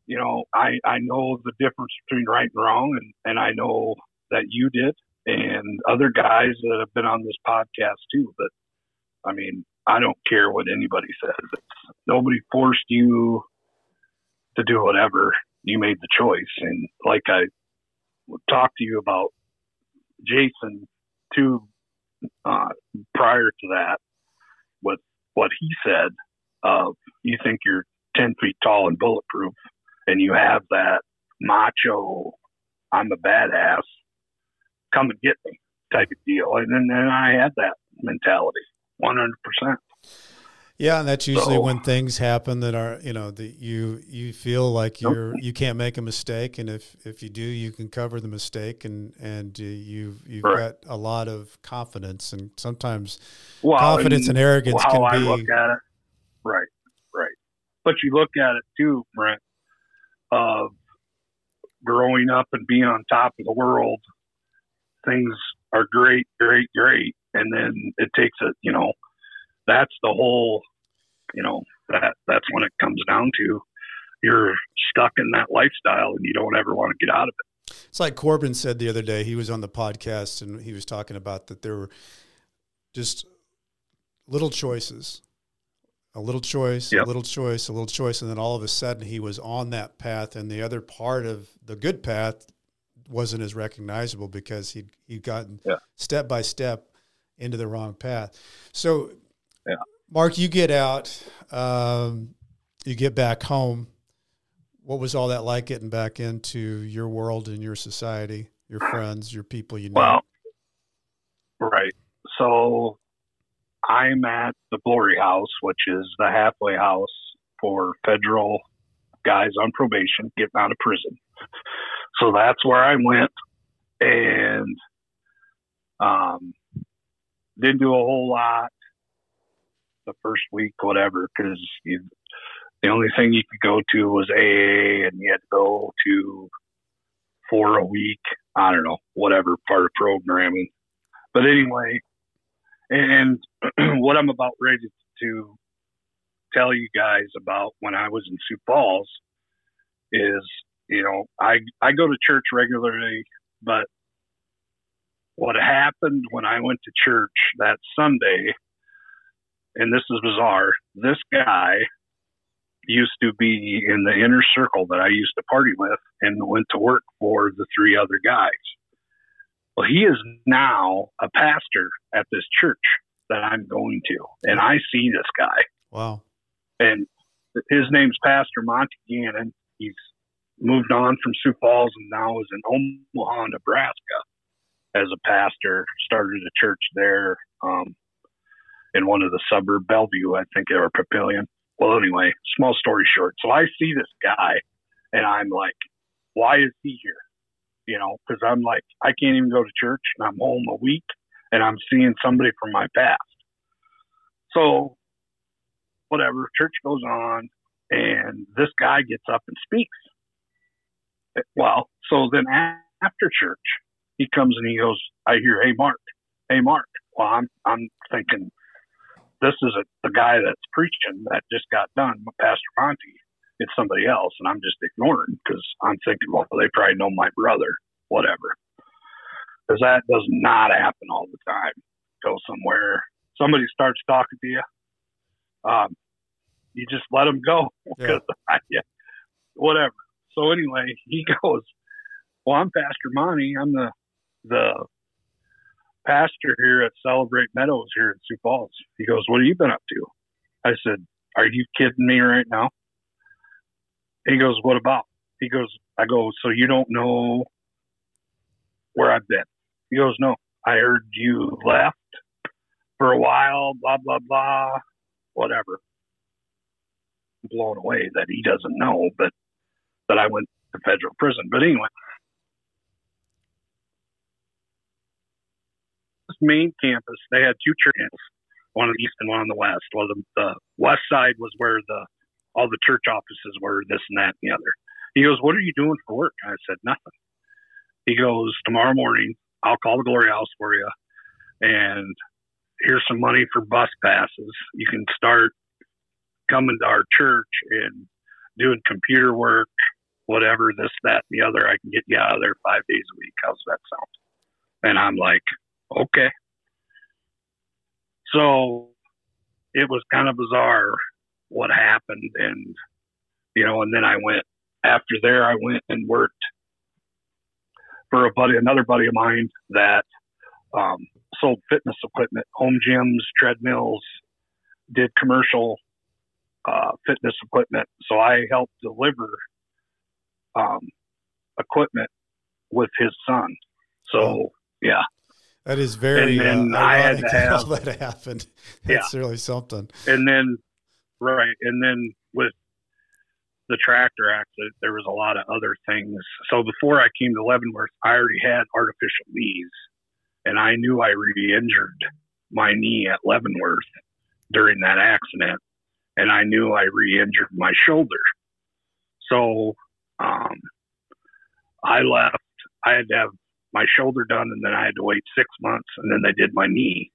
you know, I I know the difference between right and wrong, and and I know that you did, and other guys that have been on this podcast too. But I mean, I don't care what anybody says. It's, nobody forced you to do whatever. You made the choice, and like I talked to you about Jason too uh, prior to that with what he said of you think you're 10 feet tall and bulletproof and you have that macho i'm a badass come and get me type of deal and then, then i had that mentality 100% Yeah, and that's usually So- when things happen that are you know that you you feel like you're you can't make a mistake, and if if you do, you can cover the mistake, and and uh, you've you've Right. got a lot of confidence, and sometimes well, confidence and, arrogance how I can look at it. Right, right. But you look at it too, Brent, of growing up and being on top of the world. Things are great, great, great, and then it takes a, you know, that's the whole, you know, that that's when it comes down to you're stuck in that lifestyle and you don't ever want to get out of it. It's like Corbin said the other day. He was on the podcast and he was talking about that there were just little choices, a little choice, a little choice, a little choice, and then all of a sudden he was on that path, and the other part of the good path wasn't as recognizable because he'd he'd gotten Yeah. step by step into the wrong path. So, Yeah. Mark, you get out, um, you get back home what was all that like getting back into your world and your society, your friends, your people you know? Well, right. So I'm at the Glory House, which is the halfway house for federal guys on probation getting out of prison. So that's where I went and um, didn't do a whole lot the first week, whatever, because the only thing you could go to was AA and you had to go to for a week. I don't know, whatever part of programming. But anyway, and <clears throat> what I'm about ready to tell you guys about when I was in Sioux Falls is, you know, I I go to church regularly, but what happened when I went to church that Sunday, and this is bizarre, this guy used to be in the inner circle that I used to party with and went to work for the three other guys. Well, he is now a pastor at this church that I'm going to, and I see this guy. Wow. And his name's Pastor Monty Gannon. He's moved on from Sioux Falls and now is in Omaha, Nebraska as a pastor. Started a church there um, in one of the suburb Bellevue, I think, or Papillion. Well, anyway, small story short. So I see this guy and I'm like, why is he here? You know, because I'm like, I can't even go to church and I'm home a week and I'm seeing somebody from my past. So, whatever, church goes on and this guy gets up and speaks. Well, so then after church, he comes and he goes, I hear, hey, Mark, hey, Mark. Well, I'm, I'm thinking, this is a, the guy that's preaching that just got done, Pastor Monty. It's somebody else, and I'm just ignoring because I'm thinking, well, they probably know my brother, whatever. Because that does not happen all the time. Go somewhere, somebody starts talking to you, um, you just let them go because <laughs> yeah. <laughs> yeah, whatever. So anyway, he <laughs> goes, "Well, I'm Pastor Monty. I'm the the pastor here at Celebrate Meadows here in Sioux Falls. He goes, What have you been up to? I said, Are you kidding me right now? He goes, What about? He goes, I go, So you don't know where I've been? He goes, No. I heard you left for a while, blah, blah, blah, whatever. Blown away that he doesn't know, but that I went to federal prison. But anyway, this main campus, they had two churches, one on the east and one on the west. Well, the, the west side was where the all the church offices were, this and that and the other. He goes, "What are you doing for work?" I said, "Nothing." He goes, "Tomorrow morning, I'll call the Glory House for you, and here's some money for bus passes. You can start coming to our church and doing computer work, whatever, this, that, and the other. I can get you out of there five days a week. How's that sound?" And I'm like, okay. So it was kind of bizarre what happened. And, you know, and then I went, after there, I went and worked for a buddy, another buddy of mine that um, sold fitness equipment, home gyms, treadmills, did commercial uh, fitness equipment. So I helped deliver um, equipment with his son. So yeah, that is very and then uh, I had to <laughs> have, that happened. <laughs> That's yeah. really something. And then, right, and then with the tractor accident, there was a lot of other things. So before I came to Leavenworth, I already had artificial knees, and I knew I re-injured my knee at Leavenworth during that accident, and I knew I re-injured my shoulder. So um, I left. I had to have my shoulder done, and then I had to wait six months, and then they did my knee.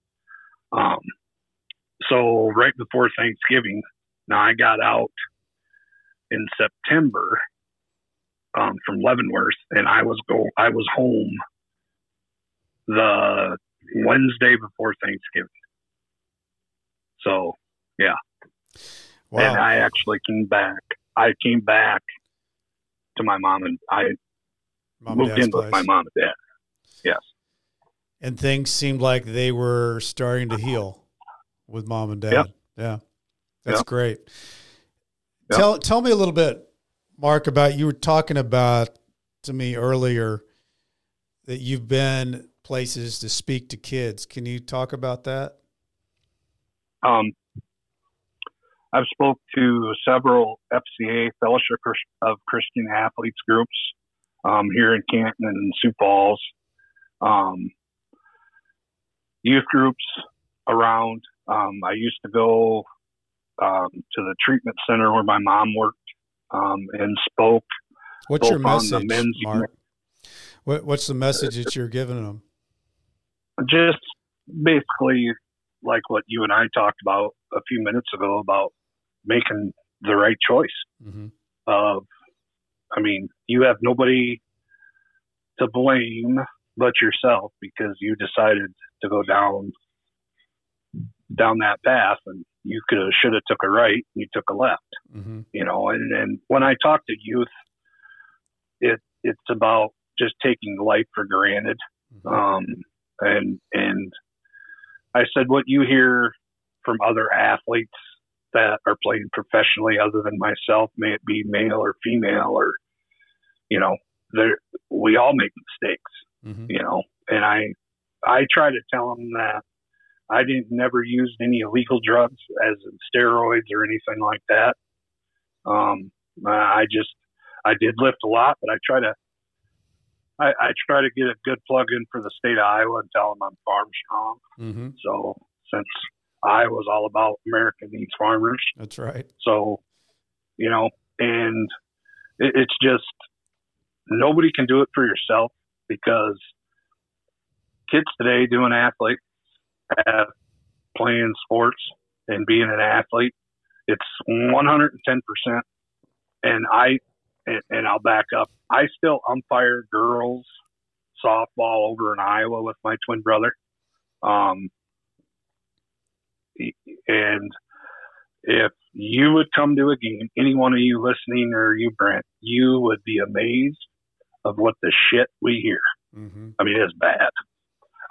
Um, so right before Thanksgiving, now I got out in September um, from Leavenworth, and I was go I was home the Wednesday before Thanksgiving. So yeah, wow. and I actually came back. I came back to my mom and I mom moved in place. with my mom and dad. Yes. And things seemed like they were starting to heal with mom and dad. Yep. Yeah. That's yep. great. Yep. Tell tell me a little bit, Mark, about you were talking about to me earlier that you've been places to speak to kids. Can you talk about that? Um, I've spoke to several FCA Fellowship of Christian Athletes groups um, here in Canton and Sioux Falls um, youth groups around. Um, I used to go um, to the treatment center where my mom worked um, and spoke. What's your message, Mark? What, what's the message that you're giving them? Just basically like what you and I talked about a few minutes ago about making the right choice. Mm-hmm. Of, I mean, you have nobody to blame but yourself because you decided to go down down that path and you could have should have took a right you took a left mm-hmm. you know and and when i talk to youth it it's about just taking life for granted mm-hmm. um and and i said what you hear from other athletes that are playing professionally other than myself may it be male or female or you know there we all make mistakes mm-hmm. you know and i i try to tell them that I didn't never use any illegal drugs as in steroids or anything like that. Um, I just I did lift a lot, but I try to I, I try to get a good plug in for the state of Iowa and tell them I'm farm strong. Mm-hmm. So since Iowa's all about America needs farmers, that's right. So you know, and it, it's just nobody can do it for yourself because kids today doing athlete have playing sports and being an athlete. It's 110%. And I, and, and I'll back up. I still umpire girls softball over in Iowa with my twin brother. Um, and if you would come to a game, any one of you listening or you, Brent, you would be amazed of what the shit we hear. Mm-hmm. I mean, it's bad.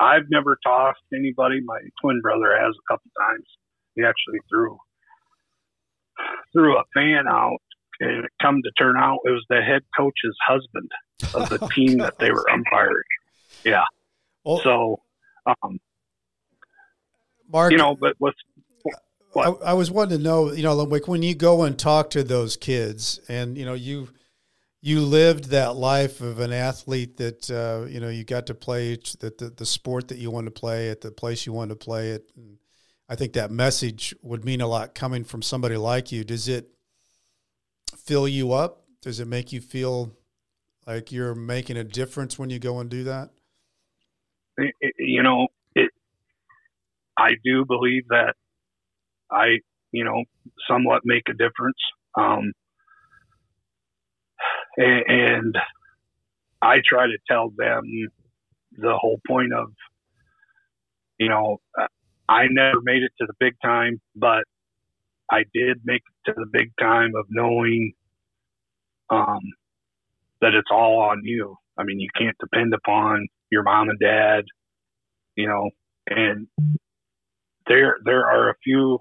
I've never tossed anybody. My twin brother has a couple times. He actually threw threw a fan out, and it come to turn out it was the head coach's husband of the <laughs> team that they were umpiring. Yeah. Well, so, um, Mark, you know, but what's what? I, I was wanting to know, you know, like when you go and talk to those kids, and you know, you you lived that life of an athlete that uh, you know you got to play that the, the sport that you wanted to play at the place you wanted to play it. And I think that message would mean a lot coming from somebody like you. Does it fill you up? Does it make you feel like you're making a difference when you go and do that? You know. I do believe that I, you know, somewhat make a difference. Um, and I try to tell them the whole point of, you know, I never made it to the big time, but I did make it to the big time of knowing um, that it's all on you. I mean, you can't depend upon your mom and dad, you know, and there there are a few.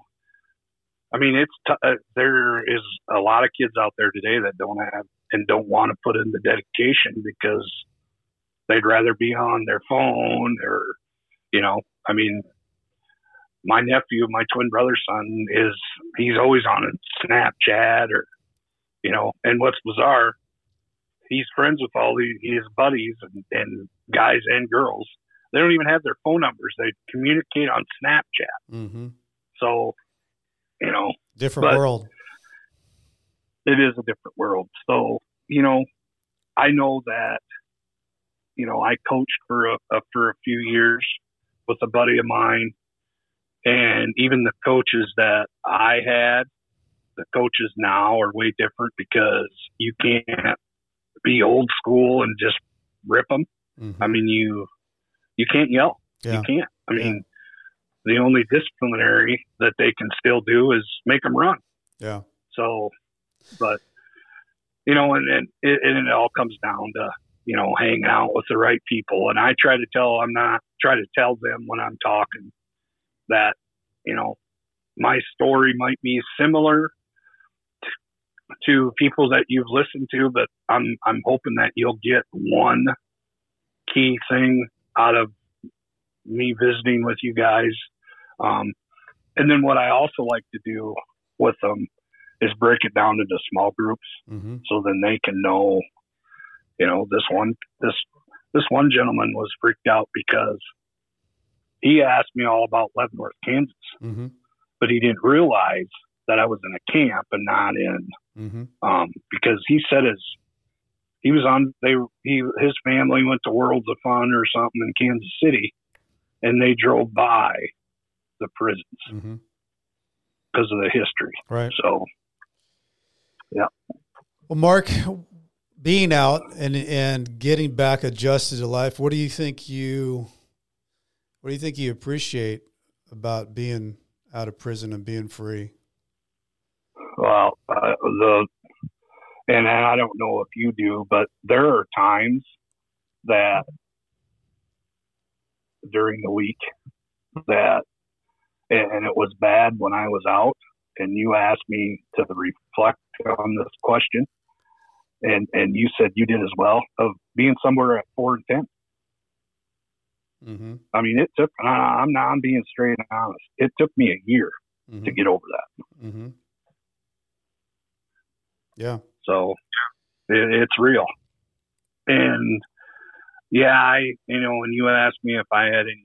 I mean, it's t- uh, there is a lot of kids out there today that don't have and don't want to put in the dedication because they'd rather be on their phone or, you know, I mean, my nephew, my twin brother's son, is he's always on Snapchat or, you know, and what's bizarre, he's friends with all these, his buddies and, and guys and girls. They don't even have their phone numbers. They communicate on Snapchat. Mm-hmm. So, you know, different world it is a different world. So, you know, I know that, you know, I coached for a, a for a few years with a buddy of mine, and even the coaches that I had, the coaches now are way different because you can't be old school and just rip them. Mm-hmm. I mean, you you can't yell. Yeah. You can't. I mean, yeah. the only disciplinary that they can still do is make them run. Yeah. So but you know, and and it, and it all comes down to you know hanging out with the right people. And I try to tell I'm not try to tell them when I'm talking that you know my story might be similar to people that you've listened to, but I'm I'm hoping that you'll get one key thing out of me visiting with you guys. Um, and then what I also like to do with them is break it down into small groups mm-hmm. so then they can know you know this one this this one gentleman was freaked out because he asked me all about leavenworth kansas mm-hmm. but he didn't realize that i was in a camp and not in mm-hmm. um, because he said his he was on they he his family went to Worlds of Fun or something in Kansas City, and they drove by the prisons Mm-hmm. because of the history. Right. So yeah. Well, Mark, being out and and getting back adjusted to life, what do you think you what do you think you appreciate about being out of prison and being free? well, uh, the and I don't know if you do, but there are times that during the week that and, it was bad when I was out and you asked me to reflect on this question and and you said you did as well of being somewhere at four and ten. Mm-hmm. I mean, it took. I'm not. I'm being straight and honest. It took me a year Mm-hmm. to get over that. mm-hmm. Yeah. So it, it's real. And yeah, I you know when you asked me if I had any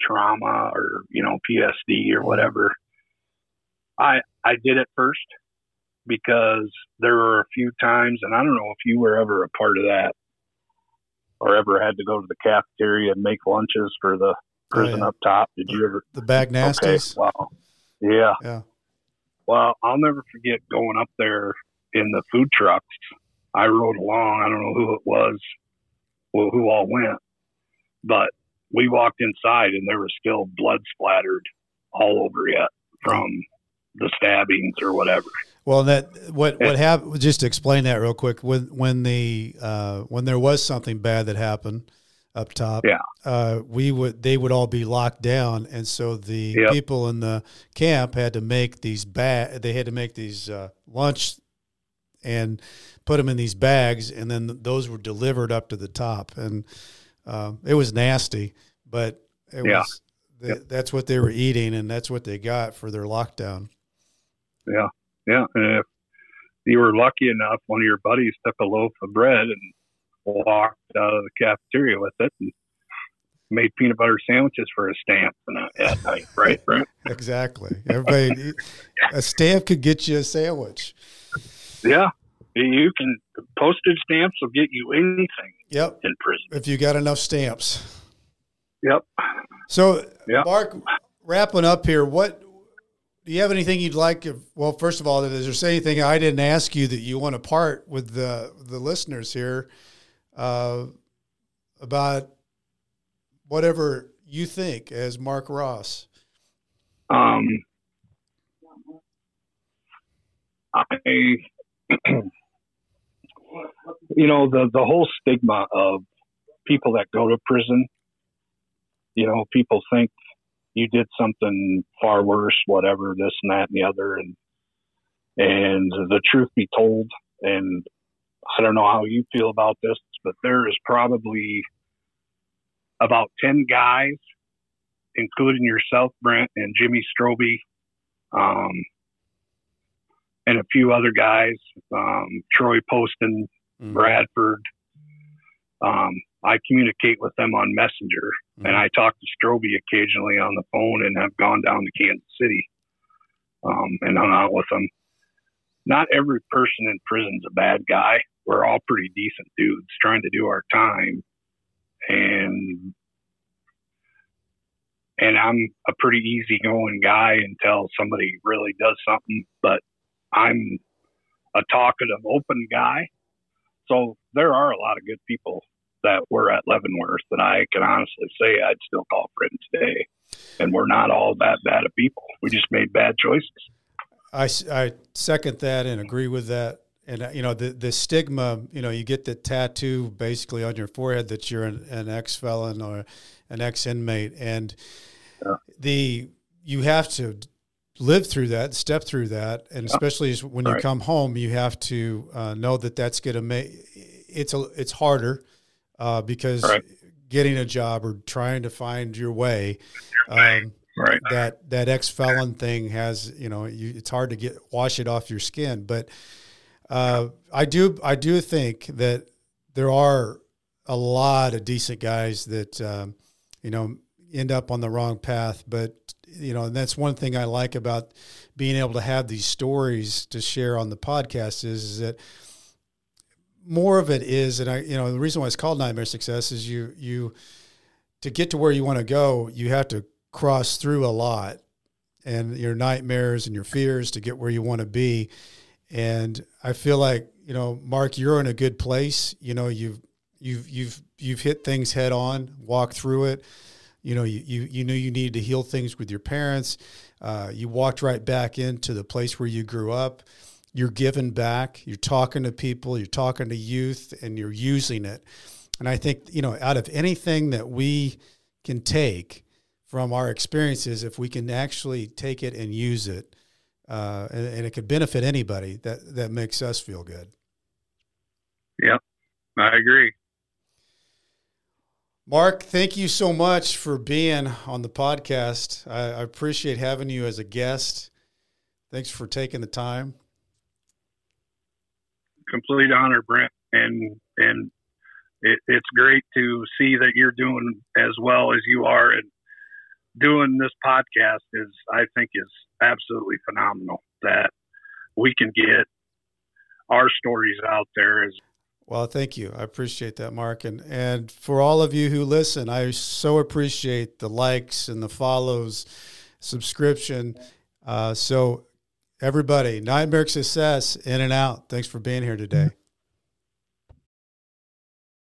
trauma or you know PSD or whatever, I I did it first because there were a few times, and I don't know if you were ever a part of that or ever had to go to the cafeteria and make lunches for the prison oh, yeah. up top. Did you ever? The bag nasties. Okay, wow. Yeah. Yeah. Well, I'll never forget going up there in the food trucks. I rode along. I don't know who it was, well, who all went, but we walked inside and there was still blood splattered all over yet from the stabbings or whatever. Well, that what what happened? Just to explain that real quick. When when the uh, when there was something bad that happened up top, Yeah. uh, we would they would all be locked down, and so the Yep. people in the camp had to make these bag. They had to make these uh, lunch and put them in these bags, and then those were delivered up to the top, and um, it was nasty, but it Yeah. was. th- That's what they were eating, and that's what they got for their lockdown. Yeah. Yeah. And if you were lucky enough, one of your buddies took a loaf of bread and walked out of the cafeteria with it and made peanut butter sandwiches for a stamp and at night, right? Brent? <laughs> Exactly. Everybody, a stamp could get you a sandwich. Yeah. You can postage stamps will get you anything Yep. in prison. If you got enough stamps. Yep. So, Yeah. Mark, wrapping up here, what do you have anything you'd like? Well, first of all, is there anything I didn't ask you that you want to part with the the listeners here uh, about whatever you think as Mark Ross? Um, I, <clears throat> you know, the the whole stigma of people that go to prison. You know, people think you did something far worse, whatever, this and that and the other, and and the truth be told, and I don't know how you feel about this, but there is probably about ten guys including yourself, Brent, and Jimmy Stroby, um, and a few other guys, um, Troy Poston, Mm-hmm. Bradford. Um, I communicate with them on Messenger, Mm-hmm. and I talk to Stroby occasionally on the phone, and have gone down to Kansas City um, and hung out with them. Not every person in prison's a bad guy. We're all pretty decent dudes trying to do our time, and and I'm a pretty easygoing guy until somebody really does something. But I'm a talkative, open guy. So there are a lot of good people that were at Leavenworth that I can honestly say I'd still call friends today. And we're not all that bad of people. We just made bad choices. I, I second that and agree with that. And uh, you know the the stigma, you know, you get the tattoo basically on your forehead that you're an, an ex felon or an ex inmate, and Yeah. the you have to live through that, step through that, and especially as- when you Right. come home, you have to uh, know that that's going to make it's a it's harder uh, because Right. getting a job or trying to find your way. Um, Right. that that ex felon thing has you know you, it's hard to get wash it off your skin but uh, I do I do think that there are a lot of decent guys that um, you know end up on the wrong path but you know and that's one thing I like about being able to have these stories to share on the podcast is, is that more of it is, and I, you know, the reason why it's called nightmare success is you, you, to get to where you want to go, you have to cross through a lot and your nightmares and your fears to get where you want to be. And I feel like, you know, Mark, you're in a good place. You know, you've, you've, you've, you've hit things head on, walked through it. You know, you, you, you knew you needed to heal things with your parents. Uh, you walked right back into the place where you grew up you're giving back, you're talking to people, you're talking to youth, and you're using it. And I think, you know, out of anything that we can take from our experiences, if we can actually take it and use it, uh, and, and, it could benefit anybody, that, that makes us feel good. Yep, I agree. Mark, thank you so much for being on the podcast. I, I appreciate having you as a guest. Thanks for taking the time complete honor, Brent, and and it, it's great to see that you're doing as well as you are, and doing this podcast is I think is absolutely phenomenal that we can get our stories out there as well, thank you. I appreciate that, Mark. And and for all of you who listen, I so appreciate the likes and the follows, subscription. Uh, so Everybody, Nightmare Success, in and out. Thanks for being here today.